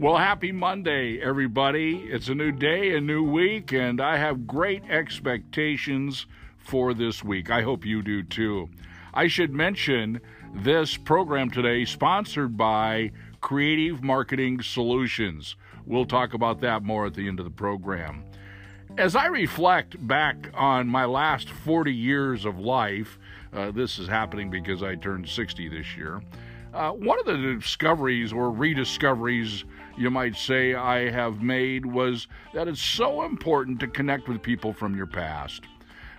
Well, happy Monday, everybody. It's a new day, a new week, and I have great expectations for this week. I hope you do too. I should mention this program today sponsored by Creative Marketing Solutions. We'll talk about that more at the end of the program. As I reflect back on my last 40 years of life, uh, this is happening because I turned 60 this year. Uh, one of the discoveries or rediscoveries you might say I have made was that it's so important to connect with people from your past.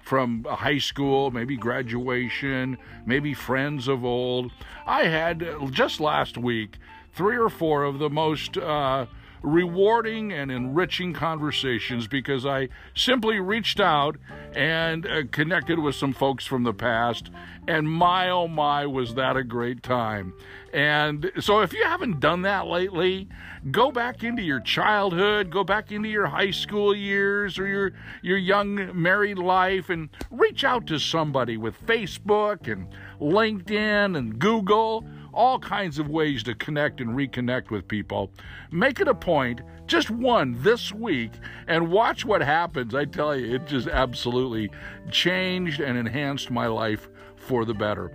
From high school, maybe graduation, maybe friends of old. I had just last week three or four of the most uh, rewarding and enriching conversations because I simply reached out and uh, connected with some folks from the past. And my oh my, was that a great time! And so, if you haven't done that lately, go back into your childhood, go back into your high school years or your, your young married life, and reach out to somebody with Facebook and LinkedIn and Google all kinds of ways to connect and reconnect with people. Make it a point, just one this week, and watch what happens. I tell you, it just absolutely changed and enhanced my life for the better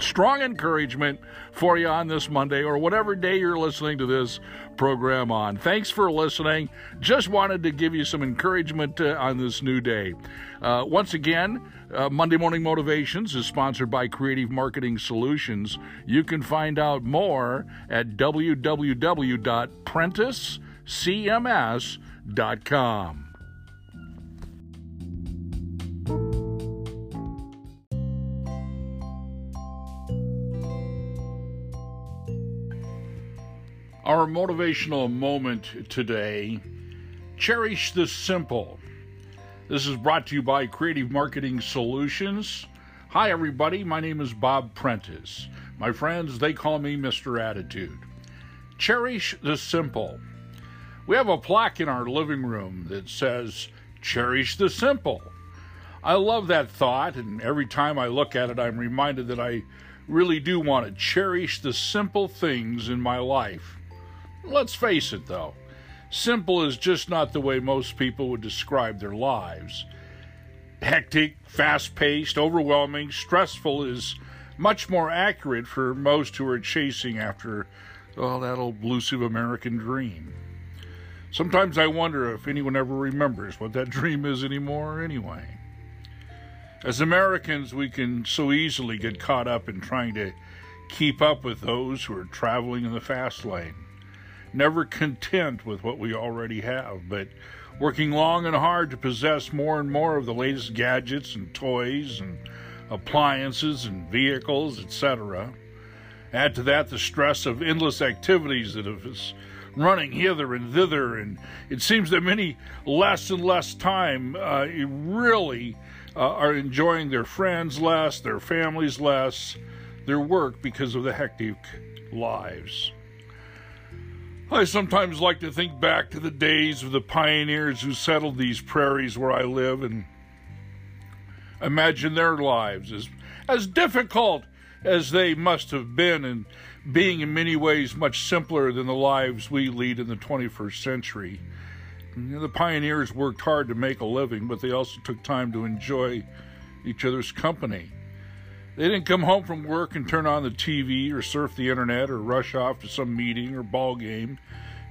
strong encouragement for you on this Monday or whatever day you're listening to this program on. Thanks for listening. Just wanted to give you some encouragement uh, on this new day. Uh, once again, uh, Monday Morning Motivations is sponsored by Creative Marketing Solutions. You can find out more at www.prenticecms.com. Our motivational moment today cherish the simple. This is brought to you by Creative Marketing Solutions. Hi, everybody. My name is Bob Prentice. My friends, they call me Mr. Attitude. Cherish the simple. We have a plaque in our living room that says, Cherish the simple. I love that thought, and every time I look at it, I'm reminded that I really do want to cherish the simple things in my life. Let's face it, though, simple is just not the way most people would describe their lives. Hectic, fast paced, overwhelming, stressful is much more accurate for most who are chasing after oh, that elusive American dream. Sometimes I wonder if anyone ever remembers what that dream is anymore, anyway. As Americans, we can so easily get caught up in trying to keep up with those who are traveling in the fast lane never content with what we already have, but working long and hard to possess more and more of the latest gadgets and toys and appliances and vehicles, etc. Add to that the stress of endless activities that have us running hither and thither, and it seems that many less and less time uh, really uh, are enjoying their friends less, their families less, their work because of the hectic lives. I sometimes like to think back to the days of the pioneers who settled these prairies where I live and imagine their lives as, as difficult as they must have been and being in many ways much simpler than the lives we lead in the 21st century. You know, the pioneers worked hard to make a living, but they also took time to enjoy each other's company. They didn't come home from work and turn on the TV or surf the internet or rush off to some meeting or ball game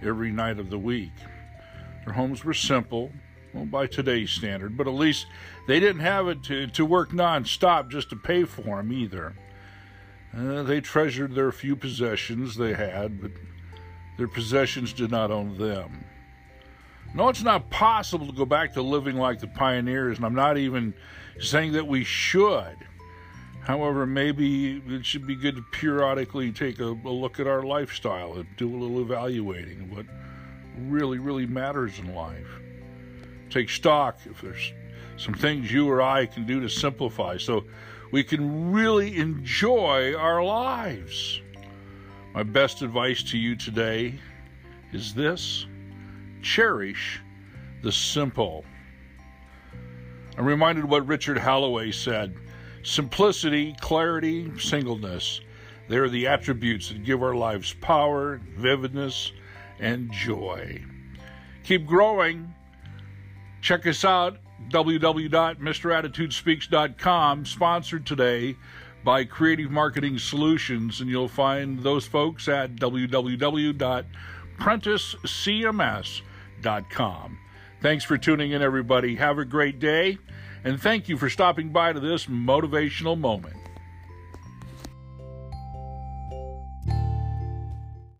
every night of the week. Their homes were simple, well, by today's standard, but at least they didn't have it to, to work nonstop just to pay for them either. Uh, they treasured their few possessions they had, but their possessions did not own them. No, it's not possible to go back to living like the pioneers, and I'm not even saying that we should. However, maybe it should be good to periodically take a, a, look at our lifestyle and do a little evaluating of what really, really matters in life. Take stock if there's some things you or I can do to simplify so we can really enjoy our lives. My best advice to you today is this cherish the simple. I'm reminded what Richard Holloway said. Simplicity, clarity, singleness. They are the attributes that give our lives power, vividness, and joy. Keep growing. Check us out, www.mrattitudespeaks.com, sponsored today by Creative Marketing Solutions, and you'll find those folks at www.prenticecms.com. Thanks for tuning in, everybody. Have a great day, and thank you for stopping by to this motivational moment.